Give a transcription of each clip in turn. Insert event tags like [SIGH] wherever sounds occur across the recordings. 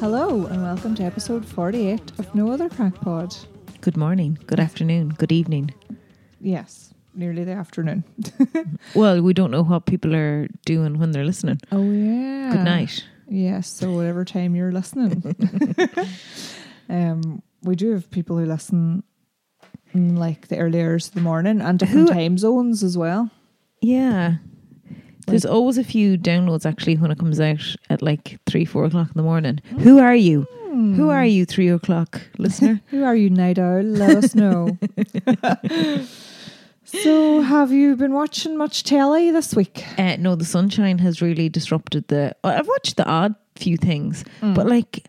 Hello and welcome to episode 48 of No Other Crack Pod. Good morning, good afternoon, good evening. Yes, nearly the afternoon. [LAUGHS] Well, we don't know what people are doing when they're listening. Oh, yeah. Good night. Yes, so whatever time you're listening. [LAUGHS] um, we do have people who listen in like the early hours of the morning and different Who- time zones as well. Yeah. There's always a few downloads actually when it comes out at like three, four o'clock in the morning. Hmm. Who are you? Who hmm. are you, three o'clock listener? [LAUGHS] Who are you, Night Owl? Let us know. [LAUGHS] so, have you been watching much telly this week? uh, no, the sunshine has really disrupted the. I've watched the odd few things, hmm. but like,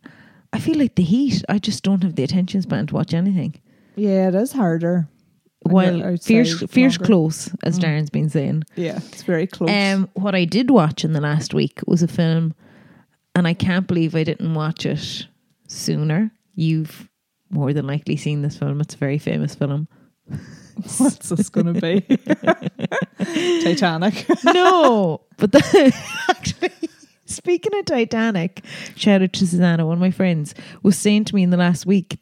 I feel like the heat. I just don't have the attention span to watch anything. Yeah, it is harder. While fierce, fierce longer. close, as Darren's been saying. Yeah, it's very close. Um, what I did watch in the last week was a film, and I can't believe I didn't watch it sooner. You've more than likely seen this film. It's a very famous film. [LAUGHS] What's this going to be? [LAUGHS] Titanic. no, but the, [LAUGHS] actually, speaking of Titanic, shout out to Susanna, one of my friends, was saying to me in the last week.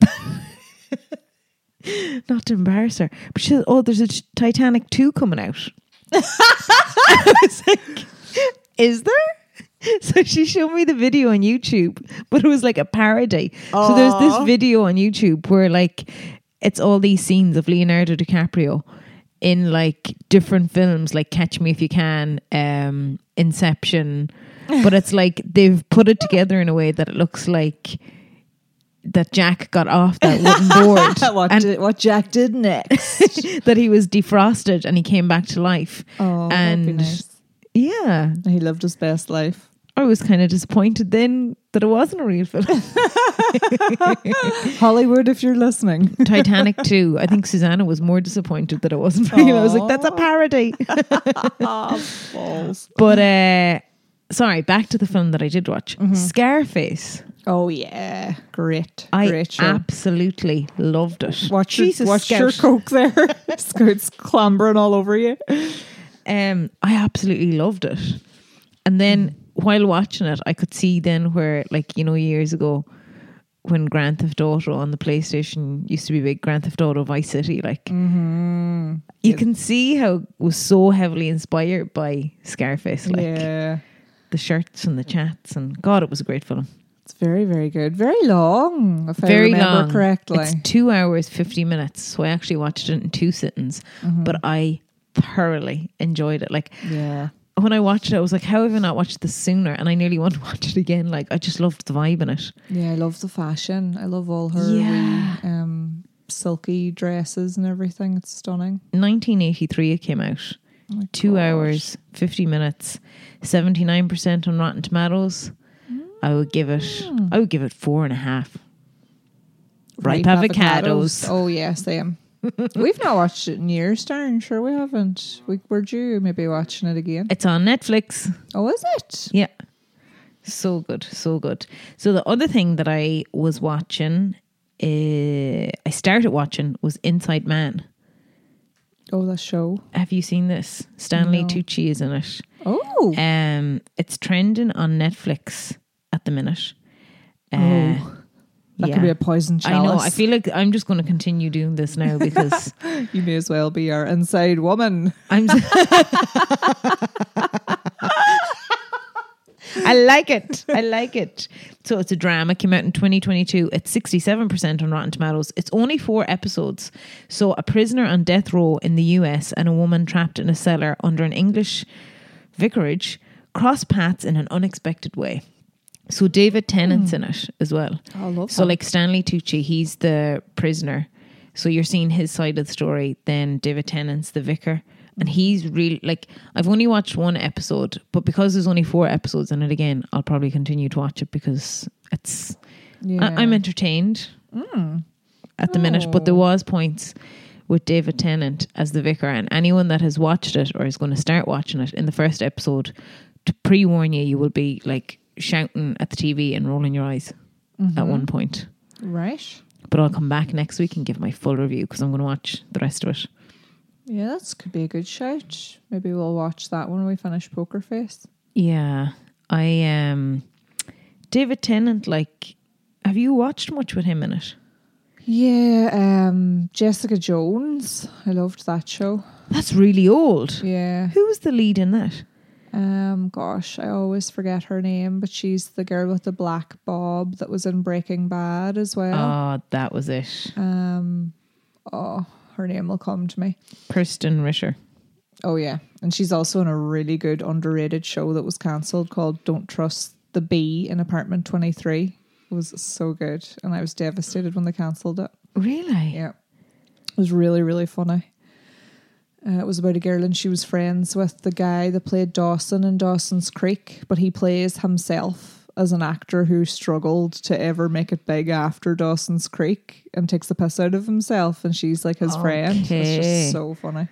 [LAUGHS] Not to embarrass her, but she said, "Oh, there's a Titanic two coming out." [LAUGHS] [LAUGHS] I was like, "Is there?" So she showed me the video on YouTube, but it was like a parody. So there's this video on YouTube where like it's all these scenes of Leonardo DiCaprio in like different films like Catch Me If You Can, um, Inception, but it's like they've put it together in a way that it looks like that Jack got off that wooden board [LAUGHS] what, and did, what Jack did next. [LAUGHS] that he was defrosted and he came back to life. Oh, and nice. yeah, He lived his best life. I was kind of disappointed then that it wasn't a real film. [LAUGHS] Hollywood, if you're listening. Titanic too. I think Susanna was more disappointed that it wasn't real. I was like, that's a parody. balls. but uh sorry, back to the film that I did watch. Scarface. Oh, yeah. Great. I Great show. absolutely loved it. Watch, Jesus, your, watch your coke there. [LAUGHS] Scouts clambering all over you. Um, I absolutely loved it. And then while watching it, I could see then where, like, you know, years ago when Grand Theft Auto on the PlayStation used to be big, Grand Theft Auto Vice City, like, Mm-hmm. you can see how it was so heavily inspired by Scarface, like yeah. the shirts and the chats. And God, it was a great film. It's very, very good. Very long, if I Very remember long. correctly. It's two hours, 50 minutes. So I actually watched it in two sittings, Mm-hmm. but I thoroughly enjoyed it. Like, yeah. when I watched it, I was like, how have I not watched this sooner? And I nearly [LAUGHS] want to watch it again. Like, I just loved the vibe in it. Yeah, I love the fashion. I love all her Yeah. wee, um, silky dresses and everything. It's stunning. 1983, it came out. Oh Two hours, 50 minutes, 79% on Rotten Tomatoes. I would give it, Hmm. I would give it four and a half. Ripe, avocados. Oh yes, yeah, same. [LAUGHS] We've not watched it in years, Darren. Sure, we haven't. We were due maybe watching it again. It's on Netflix. Oh, is it? Yeah. So good, so good. So the other thing that I was watching, uh, I started watching was Inside Man. Oh, that show. Have you seen this? Stanley No. Tucci is in it. Oh, Um, it's trending on Netflix at the minute. Uh, Oh, that yeah. could be a poison I know. I feel like I'm just going to continue doing this now [LAUGHS] because you may as well be our inside woman. I'm. [LAUGHS] I like it. I like it. So it's a drama. Came out in 2022. It's 67% on Rotten Tomatoes. It's only four episodes. So a prisoner on death row in the US and a woman trapped in a cellar under an English vicarage cross paths in an unexpected way. So David Tennant's hmm. in it as well. I love So like Stanley Tucci, he's the prisoner. So you're seeing his side of the story. Then David Tennant's the vicar, and he's really like I've only watched one episode, but because there's only four episodes in it, again, I'll probably continue to watch it because it's yeah. I, I'm entertained hmm. at the minute. But there Oh. was points with David Tennant as the vicar, and anyone that has watched it or is going to start watching it in the first episode, to pre warn you, you will be like shouting at the TV and rolling your eyes Mm-hmm. at one point. right. But I'll come back next week and give my full review because I'm going to watch the rest of it. Yeah, that could be a good shout. Maybe we'll watch that when we finish Poker Face. Yeah, I um David Tennant, like, have you watched much with him in it? Yeah, um, Jessica Jones. I loved that show. That's really old. Yeah. Who was the lead in that? Um, gosh, I always forget her name, but she's the girl with the black bob that was in Breaking Bad as well. Oh, that was it. Um, oh, her name will come to me. Krysten Ritter. Oh yeah, and she's also in a really good underrated show that was cancelled called "Don't Trust the Bee" in Apartment Twenty Three. It was so good, and I was devastated when they cancelled it. Really? Yeah, it was really really funny. Uh, it was about a girl and she was friends with the guy that played Dawson in Dawson's Creek, but he plays himself as an actor who struggled to ever make it big after Dawson's Creek and takes the piss out of himself, and she's like his friend. It's just so funny.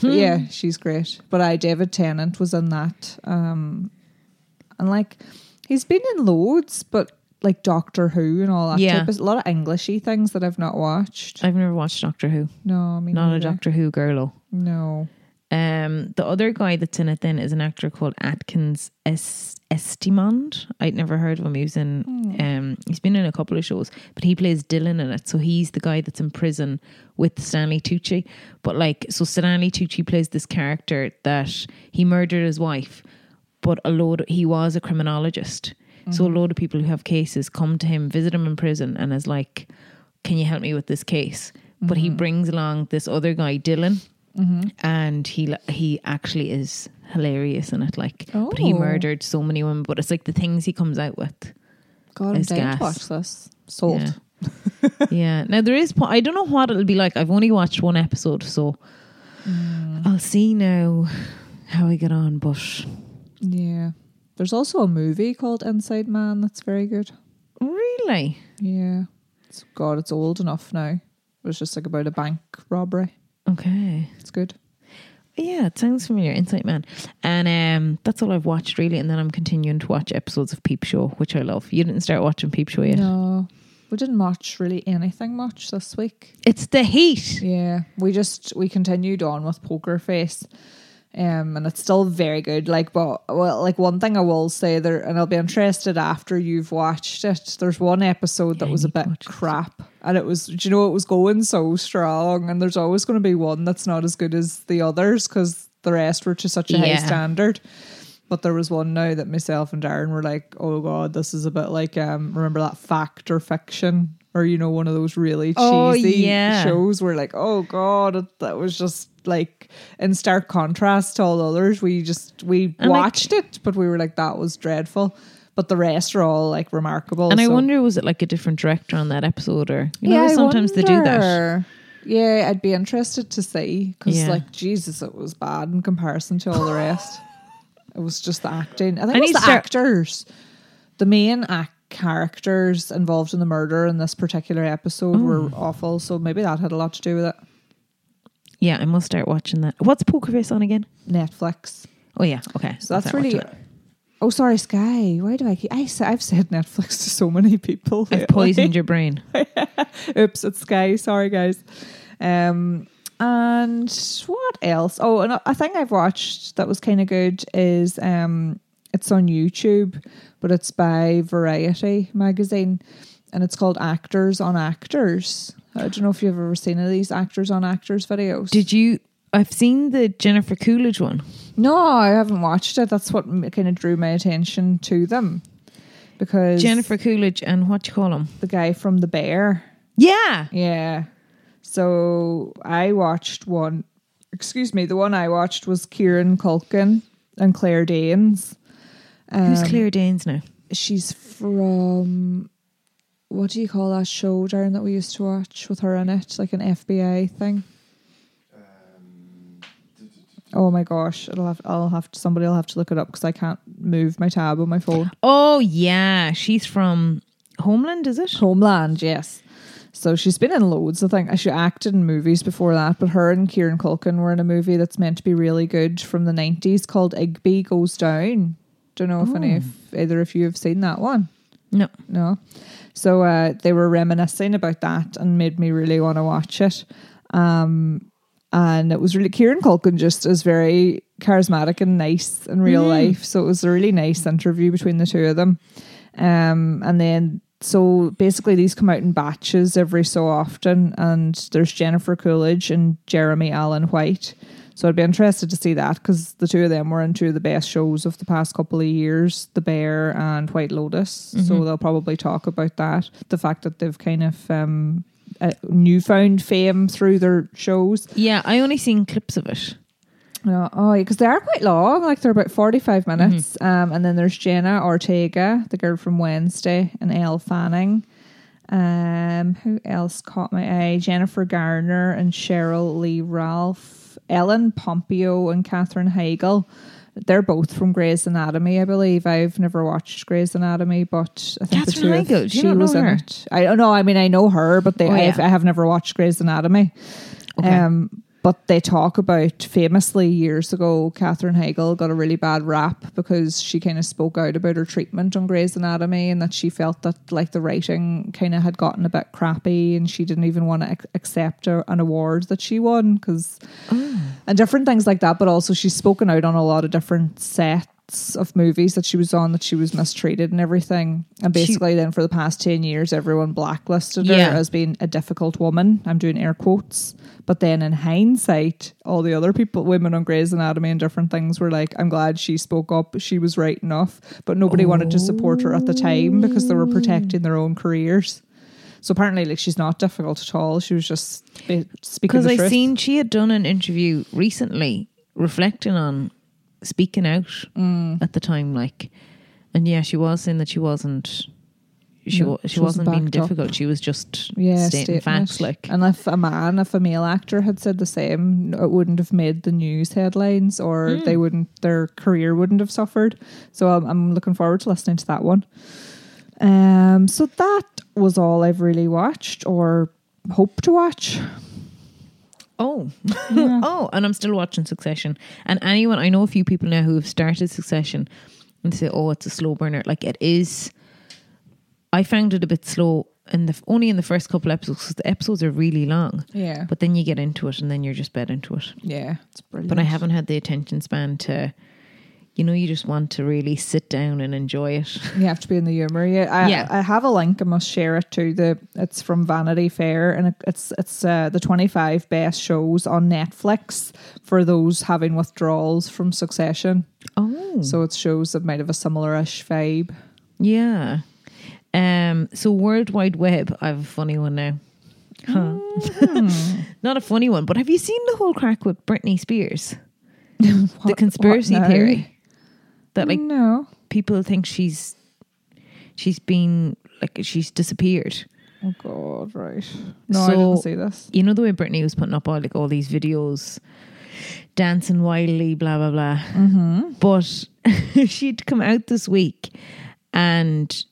But yeah, she's great. But I, David Tennant was in that, um, and like he's been in loads, but like Doctor Who and all that. Yeah. type of, a lot of Englishy things that I've not watched. I've never watched Doctor Who. No, I mean Not a Doctor Who girl. No. Um, the other guy that's in it then is an actor called Atkins es- Estimond. I'd never heard of him. He was in, um, he's been in a couple of shows, but he plays Dylan in it. So he's the guy that's in prison with Stanley Tucci. But like, so Stanley Tucci plays this character that he murdered his wife, but a load. He was a criminologist, so a mm-hmm. load of people who have cases come to him, visit him in prison, and is like, "Can you help me with this case?" But he mm-hmm. brings along this other guy, Dylan mm-hmm. and he he actually is hilarious in it. Like, but he Oh. murdered so many women. But it's like the things he comes out with. God, I'm down to watch this. Sold. Yeah. [LAUGHS] yeah. Now there is. po- I don't know what it'll be like. I've only watched one episode, so mm. I'll see now how I get on. But Yeah. There's also a movie called Inside Man that's very good. really, Yeah. It's, God, it's old enough now. It was just like about a bank robbery. okay. It's good. Yeah, it sounds familiar. Inside Man, and um, that's all I've watched really. And then I'm continuing to watch episodes of Peep Show, which I love. You didn't start watching Peep Show yet. No. We didn't watch really anything much this week. It's the heat. Yeah. We just we continued on with Poker Face. Um, and it's still very good. Like, but well, like one thing I will say there, and I'll be interested after you've watched it. There's one episode that Yeah, I was a bit this. crap, and it was, do you know, it was going so strong, and there's always going to be one that's not as good as the others because the rest were to such a high standard. But there was one now that myself and Darren were like, "Oh God, this is a bit like um, remember that fact or fiction, or you know, one of those really cheesy Oh, yeah. shows." We're like, "Oh God, that was just like in stark contrast to all the others." We just we And, like- watched it, but we were like, "That was dreadful." But the rest are all like remarkable. And I wonder, was it like a different director on that episode, or you know, sometimes they do that. Yeah, I'd be interested to see because, Yeah. like, Jesus, it was bad in comparison to all the rest. it was just the acting. I think I it was the start- actors. The main act characters involved in the murder in this particular episode were Oh. awful. So maybe that had a lot to do with it. Yeah, I must start watching that. What's Poker Face on again? Netflix. Oh yeah, okay. So that's really. Oh, sorry, Sky. Why do I keep? I I've said Netflix to so many people. I've poisoned your brain. [LAUGHS] Oops, it's Sky. Sorry, guys. Um, and what else? Oh, and a thing I've watched that was kind of good is um, it's on YouTube, but it's by Variety magazine, and it's called Actors on Actors. I don't know if you've ever seen any of these Actors on Actors videos. Did you? I've seen the Jennifer Coolidge one. no, I haven't watched it. That's what kind of drew my attention to them because Jennifer Coolidge and what you call him? the guy from The Bear. Yeah, Yeah. So I watched one. Excuse me. The one I watched was Kieran Culkin and Claire Danes. who's Um, Claire Danes now? She's from what do you call that show, Darren, that we used to watch with her in it, like an FBI thing. Um, oh my gosh! It'll have. I'll have to. Somebody will have to look it up because I can't move my tab on my phone. Oh yeah, she's from Homeland, is it? Homeland, yes. So she's been in loads. I think she acted in movies before that, but her and Kieran Culkin were in a movie that's meant to be really good from the nineties called Igby Goes Down. Don't know if any oh. of either of you have seen that one. No. No. So uh, they were reminiscing about that and made me really want to watch it. Um, and it was really Kieran Culkin just is very charismatic and nice in real life. So it was a really nice interview between the two of them. Um, and then so basically these come out in batches every so often, and there's Jennifer Coolidge and Jeremy Allen White. So I'd be interested to see that because the two of them were in two of the best shows of the past couple of years, The Bear and White Lotus. So they'll probably talk about that. The fact that they've kind of um, uh, newfound fame through their shows. Yeah, I only seen clips of it. No, oh, because they are quite long. Like they're about forty-five minutes. Um, and then there's Jenna Ortega, the girl from Wednesday, and Elle Fanning. Um, who else caught my eye? Jennifer Garner and Sheryl Lee Ralph, Ellen Pompeo and Katherine Heigl. They're both from Grey's Anatomy, I believe. I've never watched Grey's Anatomy, but I think the Katherine two Heigl, you she was in it. I don't know. I mean, I know her, but they Oh, I, have, I have never watched Grey's Anatomy. Okay. Um, but they talk about famously years ago, Katherine Heigl got a really bad rap because she kind of spoke out about her treatment on Grey's Anatomy and that she felt that like the writing kind of had gotten a bit crappy and she didn't even want to ac- accept a, an award that she won because oh. and different things like that. But also she's spoken out on a lot of different sets of movies that she was on that she was mistreated and everything. And She- basically, then for the past ten years, everyone blacklisted Yeah. her as being a difficult woman. I'm doing air quotes. But then in hindsight, all the other people, women on Grey's Anatomy and different things were like, I'm glad she spoke up. She was right enough. But nobody wanted to support her at the time because they were protecting their own careers. So apparently, like, she's not difficult at all. She was just speaking Because I seen she had done an interview recently reflecting on speaking out Mm. at the time, like, and yeah, she was saying that she wasn't. She, No, she, she wasn't wasn't being backed up. difficult. She was just yeah, stating facts. Like, and if a man, if a male actor had said the same, it wouldn't have made the news headlines, or Hmm. they wouldn't, their career wouldn't have suffered. So I'm, I'm looking forward to listening to that one. Um, so that was all I've really watched or hope to watch. Oh, Yeah. [LAUGHS] oh, and I'm still watching Succession. And anyone, I know a few people now who have started Succession and say, "Oh, it's a slow burner." Like it is. I found it a bit slow in the only in the first couple episodes because the episodes are really long. yeah, But then you get into it, and then you're just bed into it. yeah, it's brilliant. But I haven't had the attention span to, you know, you just want to really sit down and enjoy it. You have to be in the humor. Yeah, I, Yeah. I have a link. I must share it too. The it's from Vanity Fair, and it's it's uh, the twenty five best shows on Netflix for those having withdrawals from Succession. Oh, So it shows that might have a similar-ish vibe. yeah. Um. So World Wide Web, I have a funny one now. Huh. [LAUGHS] Not a funny one, but have you seen the whole crack with Britney Spears? [LAUGHS] the conspiracy what theory that like no. people think she's she's been like she's disappeared. Oh God, right. No, I didn't see this. you know the way Britney was putting up all like all these videos dancing wildly blah blah blah Mm-hmm. but [LAUGHS] she'd come out this week and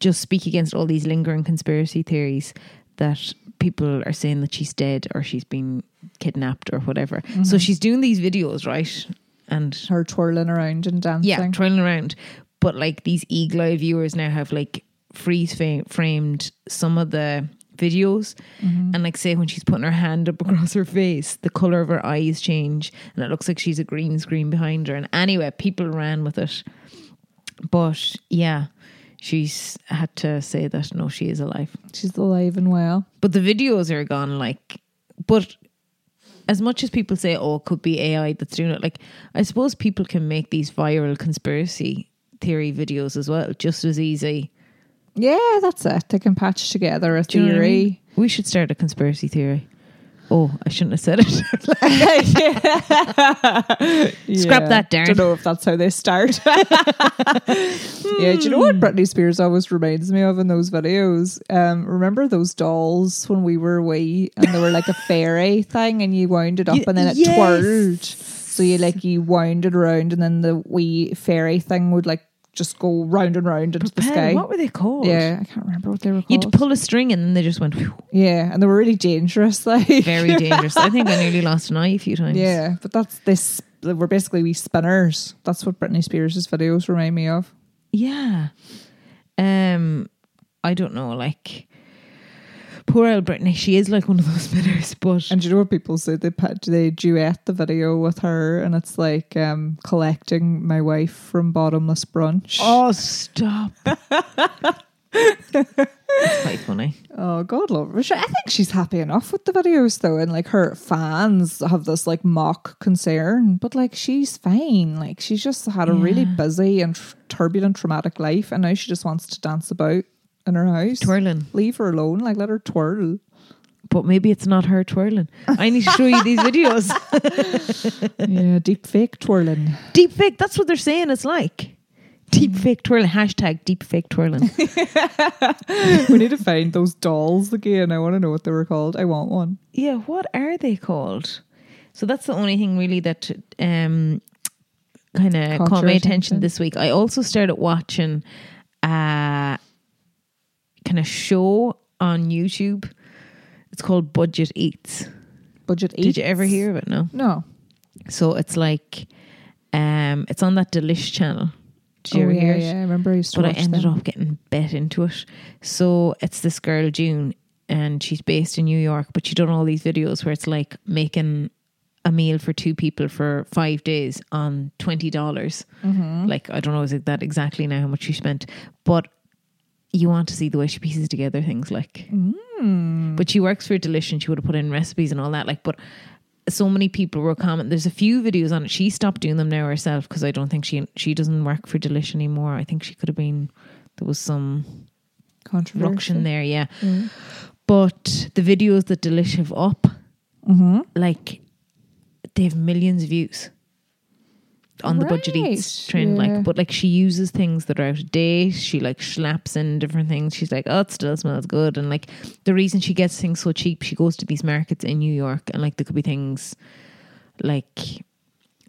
just speak against all these lingering conspiracy theories that people are saying that she's dead or she's been kidnapped or whatever Mm-hmm. so she's doing these videos right and Her twirling around and dancing. yeah trailing around. But like these eagle eye viewers now have like freeze framed some of the videos. Mm-hmm. And like say when she's putting her hand up [LAUGHS] across her face the color of her eyes change and it looks like she's a green screen behind her. And anyway people ran with it. But yeah she's had to say that no she is alive. She's alive and well. but the videos are gone like but as much as people say oh it could be ai that's doing it like i suppose people can make these viral conspiracy theory videos as well just as easy Yeah, that's it. They can patch together a Do you know I theory. mean? we should start a conspiracy theory oh i shouldn't have said it [LAUGHS] Scrap that, Darren. Don't know if that's how they start. [LAUGHS] yeah, do you know what Britney Spears always reminds me of in those videos? Um, remember those dolls when we were wee and they were like a fairy thing and you wound it up and then it yes. twirled. So you like you wound it around and then the wee fairy thing would like just go round and round into the sky. what were they called Yeah, I can't remember what they were called. You'd pull a string and then they just went whew, yeah, and they were really dangerous. [LAUGHS] Like very dangerous i think i nearly [LAUGHS] lost an eye a few times Yeah, but that's this. We're basically wee spinners. That's what Britney Spears' videos remind me of. Yeah. Um I don't know like Poor old Britney. She is like one of those [LAUGHS] spitters, but And do you know what people say? They they duet the video with her, and it's like um, collecting my wife from bottomless brunch. oh, stop. [LAUGHS] That's quite funny. Oh, God love her. I think she's happy enough with the videos though, and like her fans have this like mock concern, but like she's fine. Like she's just had a really busy and tr- turbulent, traumatic life, and now she just wants to dance about in her house. Twirling. Leave her alone. Like let her twirl. But maybe it's not her twirling. I need to show you these videos. [LAUGHS] yeah, deep fake twirling. Deep fake, that's what they're saying it's like. Deep fake twirling. Hashtag deep fake twirling. [LAUGHS] we need to find those dolls again. I want to know what they were called. I want one. yeah, what are they called? So that's the only thing really that um kind of Caught my attention. this week. I also started watching a kind of show on YouTube. It's called Budget Eats. Budget eight. Did you ever hear of it? No. No. So it's like um it's on that Delish channel. Did you oh, ever yeah, hear it? Yeah, I remember I used to but I ended them. up getting bet into it. So it's this girl June, and she's based in New York, but she done all these videos where it's like making a meal for two people for five days on twenty dollars. Mm-hmm. Like I don't know is it that exactly now how much she spent, but you want to see the way she pieces together things like. Mm. But she works for Delish and she would have put in recipes and all that. Like, but so many people were commenting. There's a few videos on it. She stopped doing them now herself because I don't think she she doesn't work for Delish anymore. I think she could have been. There was some Controversy. there, yeah. Mm. But the videos that Delish have up, Mm-hmm. like they have millions of views on the budget eats trend. yeah. Like, but like she uses things that are out of date. She like slaps in different things. She's like, oh, it still smells good. And like the reason she gets things so cheap, she goes to these markets in New York, and like there could be things like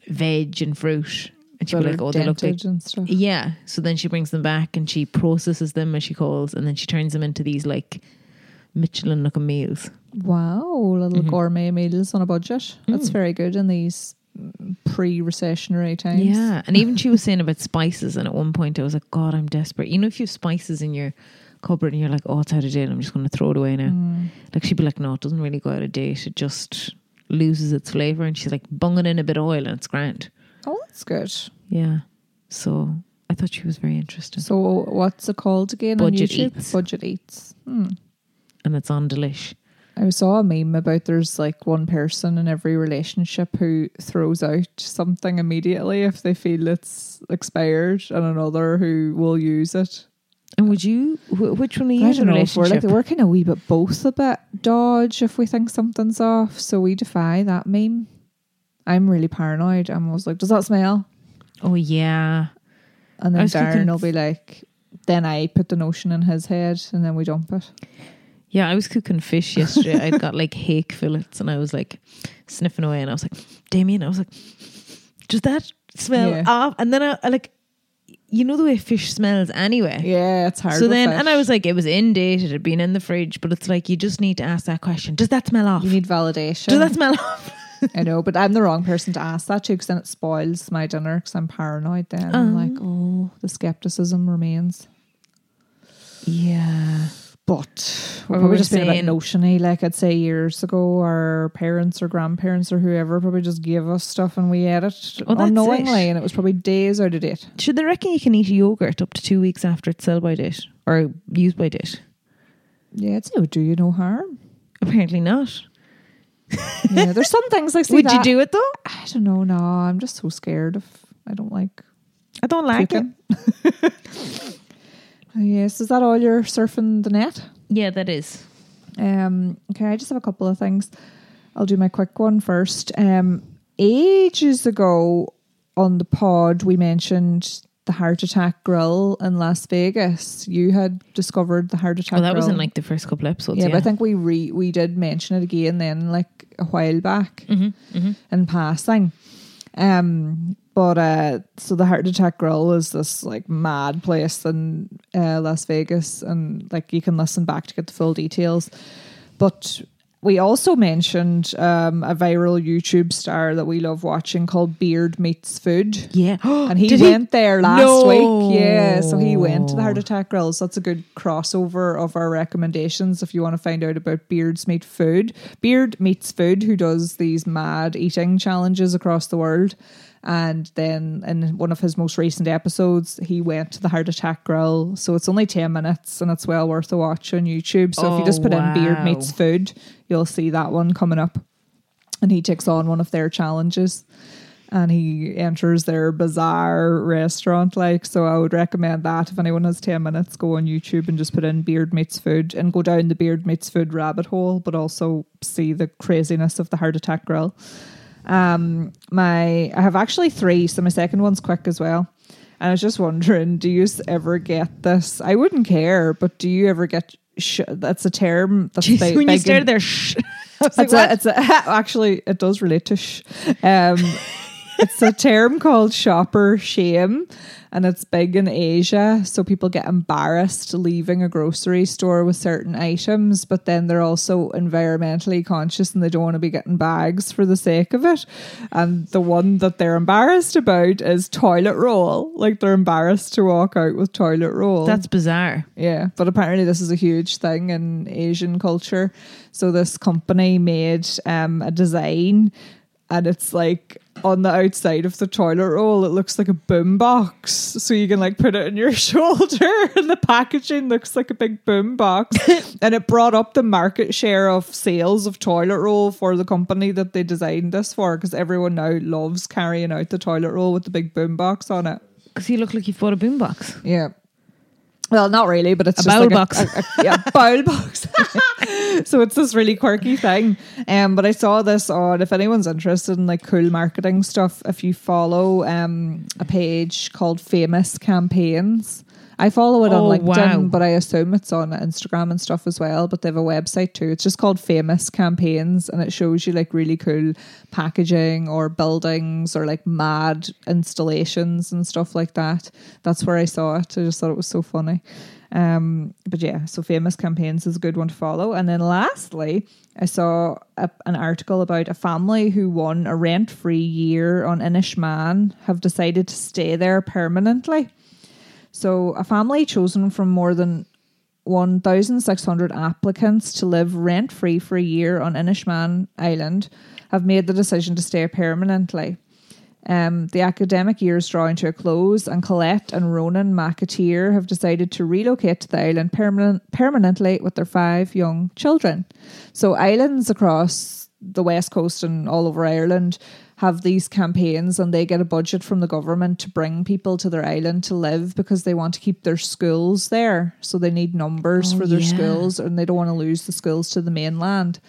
veg and fruit, and she'd be like, oh, they look like and stuff. yeah. So then she brings them back and she processes them as she calls, and then she turns them into these like Michelin looking meals. Wow, little Mhm. gourmet meals on a budget. That's Mm. very good in these pre-recessionary times. Yeah. And even she was saying about spices, and at one point I was like, God, I'm desperate. You know, if you have spices in your cupboard and you're like, oh, it's out of date, I'm just going to throw it away now. Mm. Like she'd be like, no, it doesn't really go out of date. It just loses its flavor. And she's like, bunging in a bit of oil and it's grand. Oh, that's good. Yeah. So I thought she was very interesting. So, what's it called again Budget on YouTube? Eats. Budget Eats. Hmm. And it's on Delish. I saw a meme about there's like one person in every relationship who throws out something immediately if they feel it's expired, and another who will use it. And would you, wh- which one are you I in a don't know we're like we're kind of wee bit both a bit dodge if we think something's off, so we defy that meme. I'm really paranoid. I'm always like, "Does that smell?" oh, yeah. And then was thinking- Darren will be like, "Then I put the notion in his head, and then we dump it." Yeah, I was cooking fish yesterday. I'd got like hake fillets and I was like sniffing away and I was like, Damien, I was like, does that smell Yeah. off? And then I, I like, you know the way fish smells anyway. Yeah, it's hard. So then, fish. and I was like, it was in date, it had been in the fridge, but it's like, you just need to ask that question. Does that smell off? you need validation. Does that smell off? [LAUGHS] I know, but I'm the wrong person to ask that to because then it spoils my dinner because I'm paranoid. Then I'm Oh. like, oh, the skepticism remains. Yeah. But We we're probably just being a bit saying- notiony. Like I'd say years ago, our parents or grandparents or whoever probably just gave us stuff and we ate it that's unknowingly, it. and it was probably days out of date. Should they reckon you can eat yogurt up to two weeks after it's sell by date or use by date? Yeah, it's no do you no harm. Apparently not. Yeah, there's some things like [LAUGHS] see Would you do it though? I don't know. No, I'm just so scared of. I don't like I don't like it. puking. Oh, [LAUGHS] yes, is that all you're surfing the net? Yeah, that is. Um, okay, I just have a couple of things. I'll do my quick one first. Um, ages ago on the pod, we mentioned the heart attack grill in Las Vegas. You had discovered the heart attack. Grill. Oh, that was in grill. like the first couple episodes. yeah, Yeah, but I think we re we did mention it again then, like a while back Mm-hmm, mm-hmm. in passing. Um, but uh, so the Heart Attack Grill is this like mad place in uh, Las Vegas, and like you can listen back to get the full details. But we also mentioned um, a viral YouTube star that we love watching called Beard Meets Food. Yeah. [GASPS] And he Did went there last No. week. Yeah. So he went to the Heart Attack Grills. That's a good crossover of our recommendations if you want to find out about Beards Meet Food. Beard Meets Food, who does these mad eating challenges across the world. And then in one of his most recent episodes, he went to the Heart Attack Grill. So it's only 10 minutes and it's well worth a watch on YouTube. So if you Oh, just put in oh, Beard wow. Meets Food, you'll see that one coming up. And he takes on one of their challenges and he enters their bizarre restaurant like so i would recommend that if anyone has 10 minutes go on youtube and just put in beard meets food and go down the beard meets food rabbit hole but also see the craziness of the heart attack grill um my i have actually three so my second one's quick as well and i was just wondering do you ever get this i wouldn't care but do you ever get sh- that's a term that's [LAUGHS] Jeez, big- when you started there, shh. [LAUGHS] I was like, a, it's a, [LAUGHS] actually it does relate to sh. Um, it's a term called shopper shame, and it's big in Asia. So people get embarrassed leaving a grocery store with certain items, but then they're also environmentally conscious and they don't want to be getting bags for the sake of it. And the one that they're embarrassed about is toilet roll. Like they're embarrassed to walk out with toilet roll. That's bizarre. Yeah, but apparently this is a huge thing in Asian culture. So this company made um, a design, and it's like on the outside of the toilet roll, it looks like a boom box, so you can like put it in your [LAUGHS] shoulder, and the packaging looks like a big boom box. [LAUGHS] and it brought up the market share of sales of toilet roll for the company that they designed this for, because everyone now loves carrying out the toilet roll with the big boom box on it. Because you look like you've bought a boombox. Yeah. Well, not really, but it's A just bowl like box. A, a- a- yeah, [LAUGHS] bowl box. [LAUGHS] so it's this really quirky thing. Um, but I saw this on. If anyone's interested in like cool marketing stuff, if you follow um a page called Famous Campaigns. I follow it Oh, on LinkedIn, wow. but I assume it's on Instagram and stuff as well. But they have a website too. It's just called Famous Campaigns, and it shows you like really cool packaging or buildings or like mad installations and stuff like that. That's where I saw it. I just thought it was so funny. Um, but yeah, so famous campaigns is a good one to follow. And then lastly, I saw a, an article about a family who won a rent free year on Inishmaan have decided to stay there permanently. So a family chosen from more than 1,600 applicants to live rent free for a year on Inishmaan Island have made the decision to stay permanently. Um, the academic year is drawing to a close, and Colette and Ronan McAteer have decided to relocate to the island permanent, permanently with their five young children. So, islands across the west coast and all over Ireland have these campaigns, and they get a budget from the government to bring people to their island to live because they want to keep their schools there. So, they need numbers Oh, for their yeah. schools, and they don't want to lose the schools to the mainland.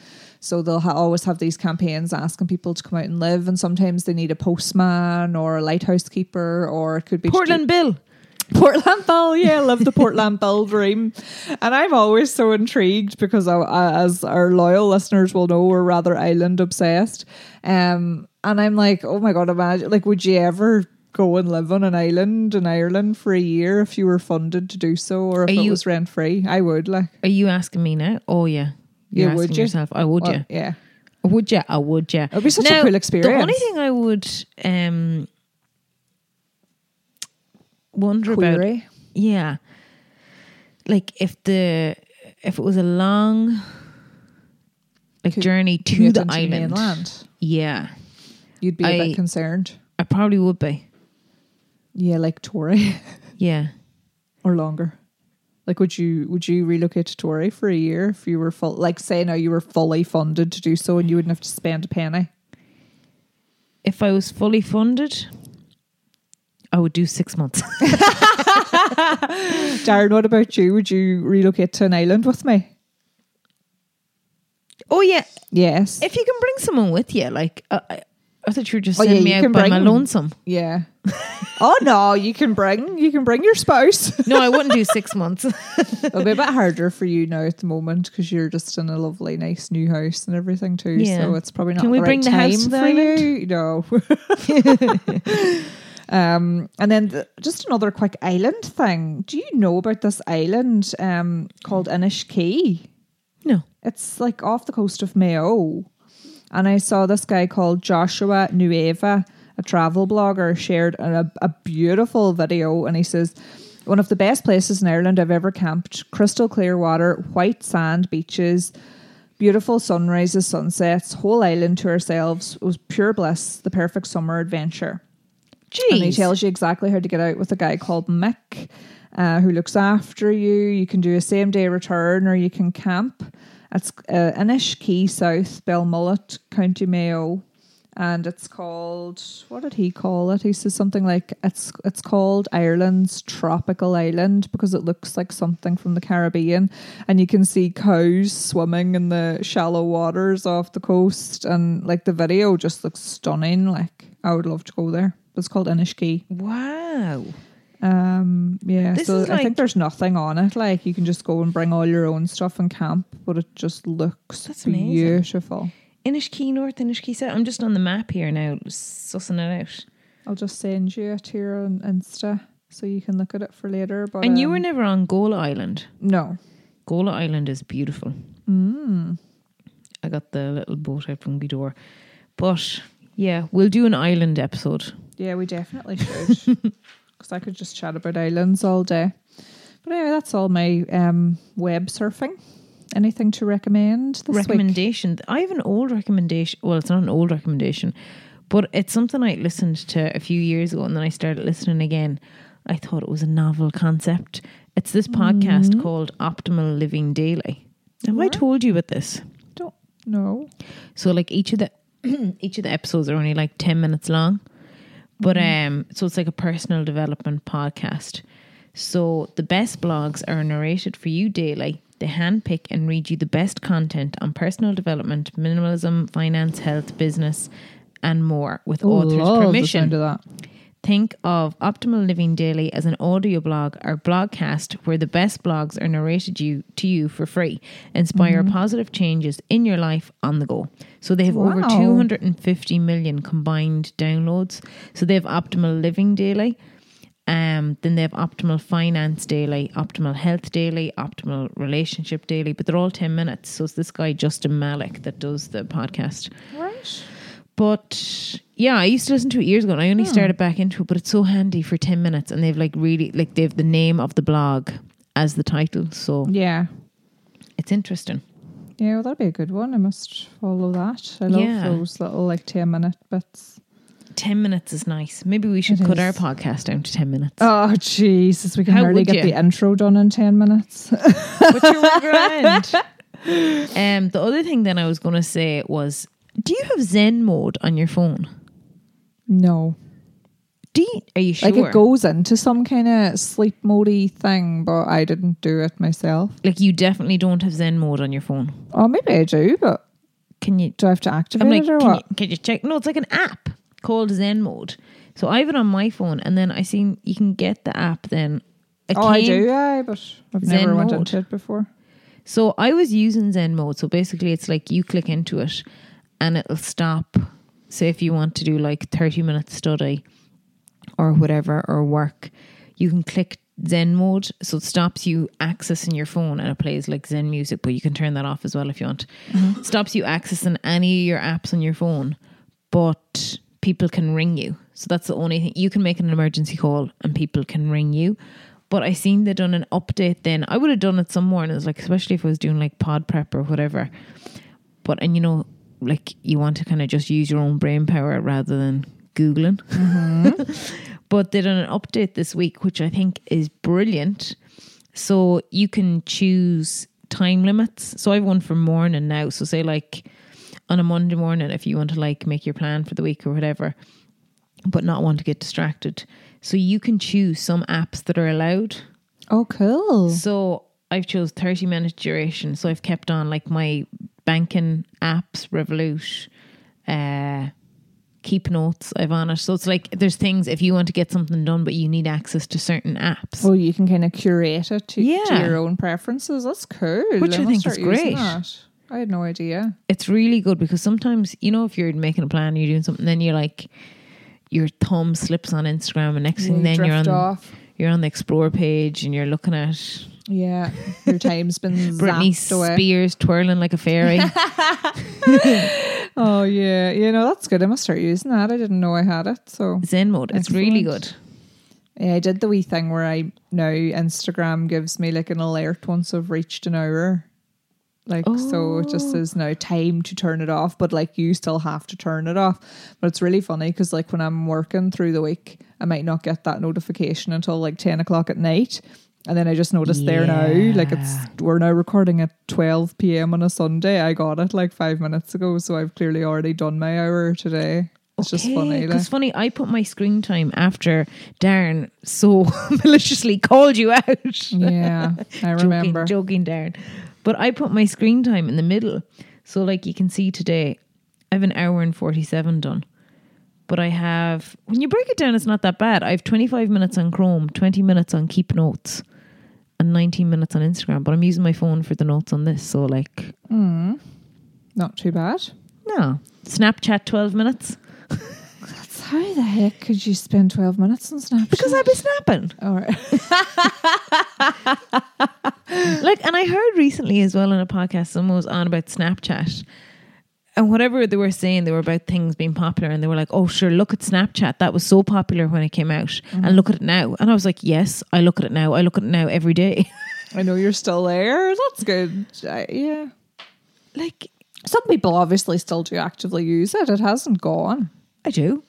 So they'll ha- always have these campaigns asking people to come out and live, and sometimes they need a postman or a lighthouse keeper, or it could be Portland Bill. [LAUGHS] Portland Bill, yeah, I love the Portland Bill dream. And I'm always so intrigued because, I- as our loyal listeners will know, we're rather island obsessed. Um, and I'm like, oh my god, imagine like, would you ever go and live on an island in Ireland for a year if you were funded to do so, or if Are it you- was rent free? I would like. Are you asking me now? Oh yeah. You're Yeah, would you? yourself. I would Well, yeah. yeah. Would you? I would yeah. It'd be such a cool experience. The only thing I would um wonder about yeah. Like if the if it was a long like Could journey to the island. mainland. Yeah. You'd be a I- bit concerned. I probably would be. Yeah, like Tory [LAUGHS] Yeah. or longer. Like, would you would you relocate to Tory for a year if you were full? Like, say now you were fully funded to do so, and you wouldn't have to spend a penny. If I was fully funded, I would do six months. [LAUGHS] Darren, what about you? Would you relocate to an island with me? oh yeah. Yes. If you can bring someone with you, like uh, I, I thought you were just Oh, yeah, sending me out by my lonesome. yeah. [LAUGHS] oh no, you can bring you can bring your spouse. [LAUGHS] No, I wouldn't do six months. It'll be a bit [LAUGHS] harder for you now at the moment because you're just in a lovely, nice new house and everything too. Yeah. So it's probably not Can we the bring right the time house for you. No. um, and then the, just another quick island thing. Do you know about this island um, called Inishkea? No. It's like off the coast of Mayo. And I saw this guy called Joshua Nueva, a travel blogger, shared a, a beautiful video. And he says, one of the best places in Ireland I've ever camped. Crystal clear water, white sand beaches, beautiful sunrises, sunsets, whole island to ourselves. It was pure bliss, the perfect summer adventure. And he tells you exactly how to get out with a guy called Mick, uh, who looks after you. You can do a same day return or you can camp. It's uh, Key South, Belmullet, County Mayo. And it's called what did he call it? He says something like it's it's called Ireland's tropical island because it looks like something from the Caribbean, and you can see cows swimming in the shallow waters off the coast, and like the video just looks stunning. Like I would love to go there. It's called Inishkea. wow. Um, yeah. This so is I think there's nothing on it. Like you can just go and bring all your own stuff and camp, but it just looks That's amazing. beautiful. Inishkea North, Inishkea South. I'm just on the map here now, sussing it out. I'll just send you it here on Insta so you can look at it for later. But And you were um, never on Gola Island. no. Gola Island is beautiful. Mm. I got the little boat out from Gweedore. But yeah, we'll do an island episode. Yeah, we definitely [LAUGHS] should. Because I could just chat about islands all day. But anyway, that's all my um, web surfing. Anything to recommend this week? recommendation. I have an old recommendation. Well, it's not an old recommendation, but it's something I listened to a few years ago and then I started listening again. I thought it was a novel concept. It's this podcast called Optimal Living Daily. Have I told you about this? Don't know. So like each of the [CLEARS THROAT] each of the episodes are only like 10 minutes long. But um so it's like a personal development podcast. So the best blogs are narrated for you daily. They handpick and read you the best content on personal development, minimalism, finance, health, business, and more with Oh, author's permission. Sound of that. Think of Optimal Living Daily as an audio blog or blogcast where the best blogs are narrated you to you for free. Inspire Mm-hmm. positive changes in your life on the go. So they have over 250 million combined downloads. So they have Optimal Living Daily. Um, then they have Optimal Finance Daily, Optimal Health Daily, Optimal Relationship Daily, but they're all 10 minutes. So it's this guy, Justin Malik, that does the podcast. Right. But yeah, I used to listen to it years ago and I only started back into it, but it's so handy for 10 minutes and they've like really, like they've the name of the blog as the title. So Yeah. it's interesting. Yeah, well, that'd be a good one. I must follow that. I love Yeah. those little like 10 minute bits. 10 minutes is nice. Maybe we should It cut our podcast down to 10 minutes. Oh, Jesus. We can How hardly get you? the intro done in 10 minutes. but you were grand. [LAUGHS] Um, the other thing then I was going to say was do you have Zen mode on your phone? No. Do you, are you sure? Like it goes into some kind of sleep modey thing, but I didn't do it myself. like you definitely don't have Zen mode on your phone. Oh, maybe I do, but Can you do I have to activate I'm like, it or can what? you, can you check? No, it's like an app called Zen Mode. So I have it on my phone, and then I seen you can get the app. Then it oh, I do, I, but I've Zen never went mode. into it before. So I was using Zen Mode. So basically, it's like you click into it, and it'll stop. Say if you want to do like thirty minutes study, or whatever, or work, you can click Zen Mode. So it stops you accessing your phone, and it plays like Zen music. But you can turn that off as well if you want. Mm-hmm. Stops you accessing any of your apps on your phone, but people can ring you. So that's the only thing you can make an emergency call and people can ring you. But I seen they done an update then. I would have done it some mornings, like especially if I was doing like pod prep or whatever. But and you know, like you want to kind of just use your own brain power rather than Googling. [LAUGHS] but they done an update this week, which I think is brilliant. So you can choose time limits. So I've one for morning now. So say like on a Monday morning, if you want to like make your plan for the week or whatever, but not want to get distracted. So you can choose some apps that are allowed. Oh, cool. So I've chose 30 minute duration. So I've kept on like my banking apps, Revolut, uh, keep notes I've on it. So it's like there's things if you want to get something done, but you need access to certain apps. Oh, you can kind of curate it to, to your own preferences. That's cool. Which I must think is great. I had no idea. it's really good because sometimes you know if you're making a plan, you're doing something, then you're like your thumb slips on Instagram, and next thing You then you're on off. you're on the explore page and you're looking at Yeah, your time's been [LAUGHS] Britney. Spears twirling like a fairy. [LAUGHS] [LAUGHS] Oh yeah, you know that's good. I must start using that. I didn't know I had it. So Zen mode. It's really good. yeah, I did the wee thing where I now Instagram gives me like an alert once I've reached an hour. Like so, it just Oh. says now time to turn it off, but like you still have to turn it off. But it's really funny because like when I'm working through the week, I might not get that notification until like ten o'clock at night, and then I just noticed there now, like it's we're now recording at twelve p.m. on a Sunday. I got it like five minutes ago, so I've clearly already done my hour today. It's just funny. Like. Because funny, I put my screen time after Darren so [LAUGHS] maliciously called you out. Yeah, I [LAUGHS] remember. Joking, joking, Darren. But I put my screen time in the middle. So, like you can see today, I have an hour and 47 done. But I have, when you break it down, it's not that bad. I have 25 minutes on Chrome, 20 minutes on Keep Notes, and 19 minutes on Instagram. But I'm using my phone for the notes on this. So, like, hmm. Not too bad. no. Snapchat, 12 minutes. So how the heck could you spend 12 minutes on Snapchat? Because I'd be snapping. All right. [LAUGHS] like and i heard recently as well in a podcast someone was on about snapchat and whatever they were saying they were about things being popular and they were like oh sure look at snapchat that was so popular when it came out and mm-hmm. look at it now and i was like yes i look at it now i look at it now every day [LAUGHS] I know you're still there. That's good. I, yeah. like Some people obviously still do actively use it. It hasn't gone. i do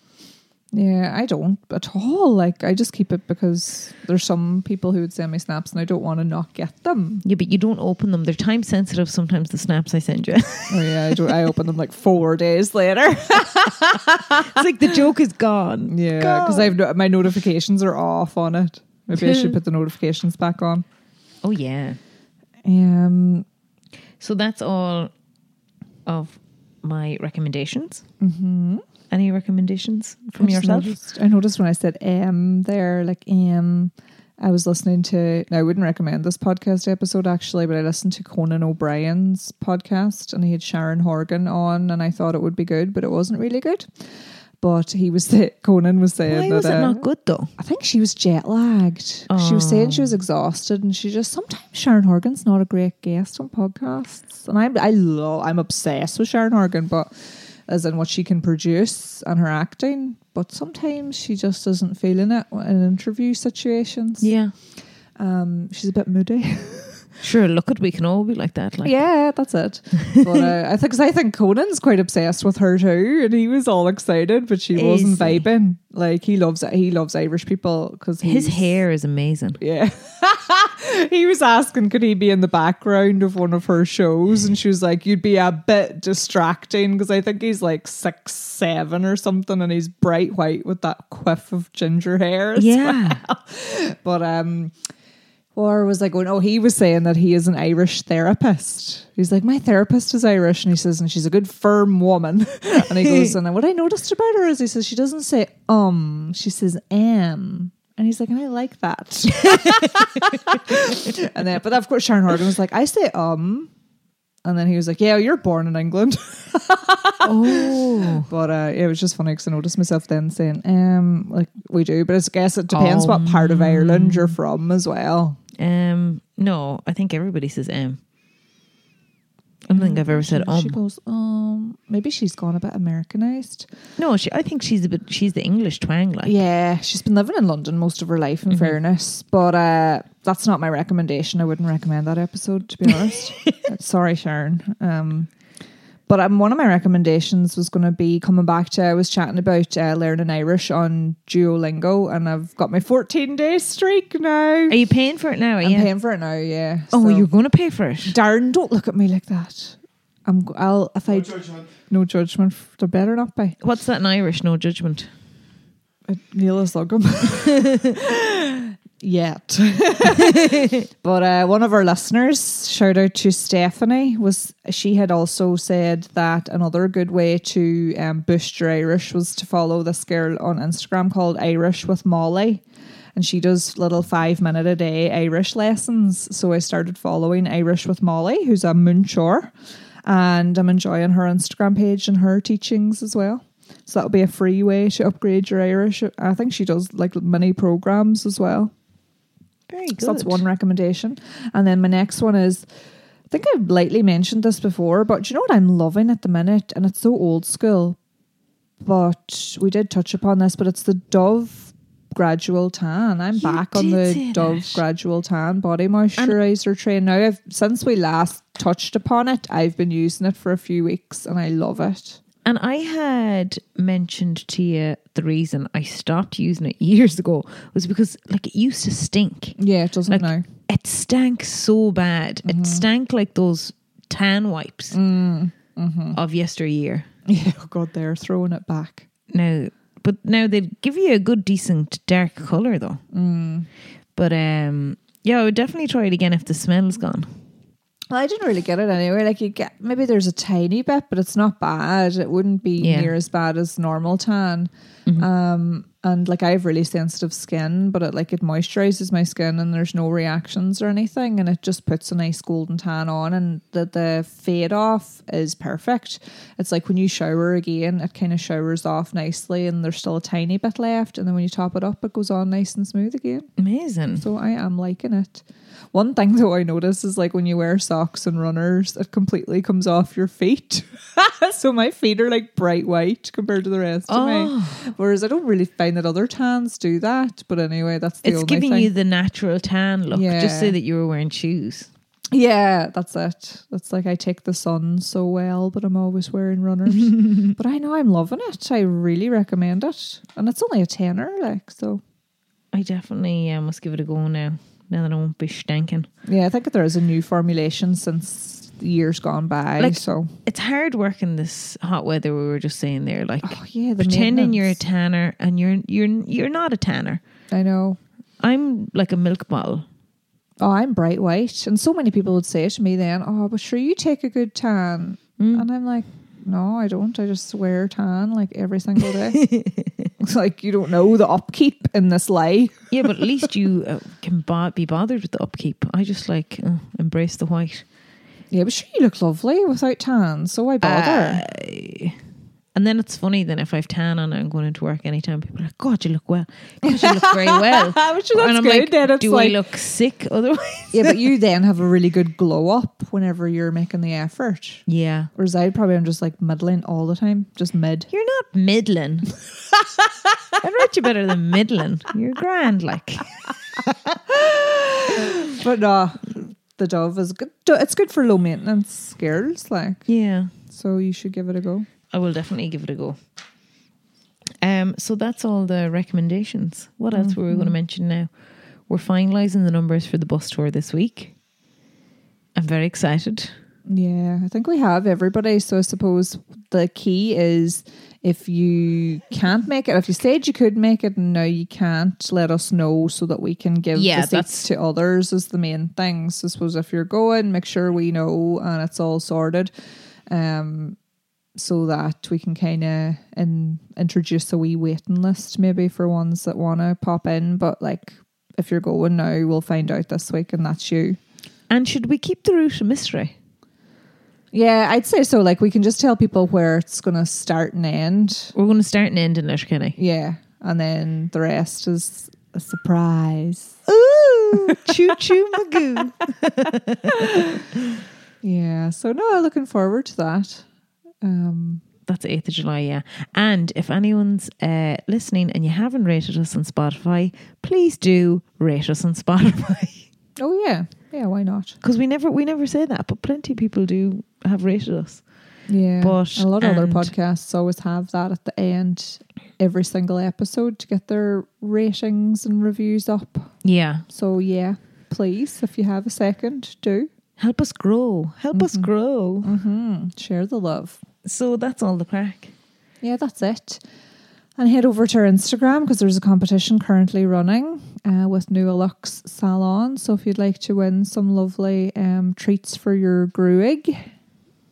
Yeah, I don't at all. Like, I just keep it because there's some people who would send me snaps and I don't want to not get them. yeah but you don't open them they're time sensitive sometimes the snaps i send you [LAUGHS] Oh, yeah, I, do, I open them like four days later. It's like the joke is gone Yeah, because I've no- my notifications are off on it. Maybe I should [LAUGHS] put the notifications back on. oh yeah Um, so that's all of my recommendations mm-hmm. Any recommendations from I yourself Noticed, I noticed when I said M there, like I was listening to. I wouldn't recommend this podcast episode actually, but I listened to Conan O'Brien's podcast and he had Sharon Horgan on, and I thought it would be good, but it wasn't really good. But he was the Conan was saying why that was it uh, not good though I think she was jet lagged. She was saying she was Oh. exhausted, and she just sometimes Sharon Horgan's not a great guest on podcasts, and I'm I love I'm obsessed with Sharon Horgan, but as in what she can produce and her acting, but sometimes she just isn't feeling it in interview situations. Yeah. Um, she's a bit moody. [LAUGHS] Sure, look at we can all be like that. Like yeah, that's it. But uh, I think 'cause I think Conan's quite obsessed with her too, and he was all excited, but she Is wasn't vibing. Like he loves he loves Irish people because his hair is amazing. Yeah. [LAUGHS] he was asking, could he be in the background of one of her shows? And she was like, you'd be a bit distracting because I think he's like six, seven or something, and he's bright white with that quiff of ginger hair. Yeah. well. [LAUGHS] But, um, or was like, oh, he was saying that he is an Irish therapist. He's like, my therapist is Irish. And he says, and she's a good, firm woman. [LAUGHS] and he goes, [LAUGHS] and then what I noticed about her is he says, she doesn't say, um, she says, am. And he's like, and I like that. [LAUGHS] and then, but of course, Sharon Horgan was like, I say, um. And then he was like, yeah, you're born in England. Oh. But uh, it was just funny because I noticed myself then saying, um, like we do. But I guess it depends what part of Ireland you're from as well. Um no, I think everybody says M. I don't think I've ever said She um. goes, um, maybe she's gone a bit Americanized. No, she I think she's a bit she's the English twang like. Yeah, she's been living in London most of her life, in fairness. But uh, that's not my recommendation. I wouldn't recommend that episode, to be honest. [LAUGHS] Sorry, Sharon. Um, but um, one of my recommendations was going to be coming back to, I was chatting about uh, learning Irish on Duolingo, and I've got my 14 day streak now. Are you paying for it now? Are I'm you? paying for it now, yeah. oh, So- you're gonna pay for it. Darren, don't look at me like that. I'm, g- I'll, if I, no judgment, there better not be. What's that in Irish? No judgment. Neil is lugum. [LAUGHS] [LAUGHS] Yet. [LAUGHS] but uh, one of our listeners, shout out to Stephanie, was she had also said that another good way to um, boost your Irish was to follow this girl on Instagram called Irish with Molly. And she does little five minute a day Irish lessons. So I started following Irish with Molly, who's a múinteoir. And I'm enjoying her Instagram page and her teachings as well. So that'll be a free way to upgrade your Irish. I think she does like mini programs as well. Very good. So that's one recommendation. And then my next one is I think I've lightly mentioned this before, but do you know what I'm loving at the minute? And it's so old school. But we did touch upon this, but it's the Dove Gradual Tan. I'm You back on the Dove. Gradual Tan body moisturizer train. Now I've since we last touched upon it, I've been using it for a few weeks and I love it. And I had mentioned to you the reason I stopped using it [LAUGHS] years ago was because like it used to stink. Yeah, it doesn't Like now. it stank so bad. Mm-hmm. It stank like those tan wipes Mm, mm-hmm. of yesteryear. [LAUGHS] Yeah, oh god, they're throwing it back. Now, but now they give you a good, decent dark color though. Mm. But um, yeah, I would definitely try it again if the smell's gone. Well, I didn't really get it anyway. Like you get maybe there's a tiny bit, but it's not bad. It wouldn't be Yeah. near as bad as normal tan. Um, and like I have really sensitive skin, but it like it moisturizes my skin, and there's no reactions or anything, and it just puts a nice golden tan on, and the the fade off is perfect. It's like when you shower again, it kind of showers off nicely, and there's still a tiny bit left, and then when you top it up, it goes on nice and smooth again. Amazing. So I am liking it. One thing though I notice is like when you wear socks and runners, it completely comes off your feet. [LAUGHS] so my feet are like bright white compared to the rest of me. Whereas I don't really find that other tans do that. But anyway, that's the It's giving thing. you the natural tan look. Just say Yeah. that you were wearing shoes. yeah, that's it. That's like I take the sun so well, but I'm always wearing runners. [LAUGHS] but I know I'm loving it. I really recommend it, and it's only a tenner, like so. I definitely uh, must give it a go now. Now that I won't be stinking. Yeah, I think there is a new formulation since the years gone by. Like- so It's hard work in this hot weather. We were just saying there, like oh, yeah, the pretending you're a tanner and you're you're you're not a tanner. I know. I'm like a milk bottle. Oh, I'm bright white. And so many people would say to me then, Oh, but sure, you take a good tan. Hmm. And I'm like, No, I don't. I just wear tan like every single day. [LAUGHS] it's like you don't know the upkeep in this lie. Yeah, but at least you uh, can bo- be bothered with the upkeep. I just like uh, embrace the white. Yeah, but sure, you look lovely without tan. So why bother? Uh, and then it's funny then if I've tan on and I'm going into work anytime, people are like, God, you look well. God, you look very well. [LAUGHS] Which is- and I'm good. like, then do like, I look sick otherwise? yeah, but you [LAUGHS] then have a really good glow up whenever you're making the effort. Yeah. Whereas I probably am just like middling all the time, just mid. You're not middling. [LAUGHS] I'd rate you better than middling. You're grand, like. But no, the Dove is good. It's good for low maintenance girls, like Yeah. so. You should give it a go. I will definitely give it a go. Um, so that's all the recommendations. What else were we going to mention now? We're finalising the numbers for the bus tour this week. I'm very excited. Yeah, I think we have everybody. So I suppose the key is if you can't make it, if you said you could make it and now you can't, let us know so that we can give Yeah, the seats to others is the main thing. So I suppose if you're going, make sure we know and it's all sorted. Um so that we can kind of in, introduce a wee waiting list maybe for ones that want to pop in. But like if you're going now, we'll find out this week and that's you. And should we keep the route a mystery? Yeah, I'd say so. Like we can just tell people where it's going to start and end. We're going to start and end in Letterkenny. Yeah, and then the rest is a surprise. [LAUGHS] Ooh, choo choo magoo. [LAUGHS] Yeah, so no, looking forward to that. Um, That's 8th of July, yeah. And if anyone's uh, listening and you haven't rated us on Spotify, please do rate us on [LAUGHS] Spotify. oh yeah, yeah, why not? Because we never we never say that, but plenty of people do have rated us. Yeah, But- a lot of other podcasts always have that at the end, every single episode to get their ratings and reviews up. Yeah. So yeah, please, if you have a second, do Help us grow. Help us grow. mm-hmm. share the love. So that's all the crack. yeah, that's it. And head over to our Instagram because there's a competition currently running uh, with New Lux Salon. So if you'd like to win some lovely um, treats for your gruaig,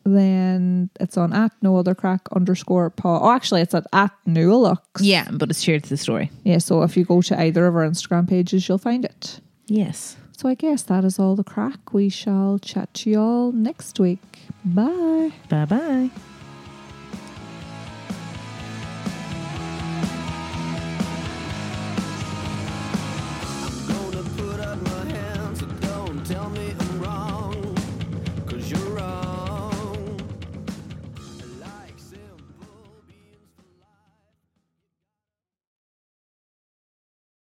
then it's on at no other crack underscore paw. Oh, actually, it's at at New Lux. Yeah, but it's shared to the story. Yeah, so if you go to either of our Instagram pages, you'll find it. Yes. So I guess that is all the crack. We shall chat to you all next week. Bye. Bye bye.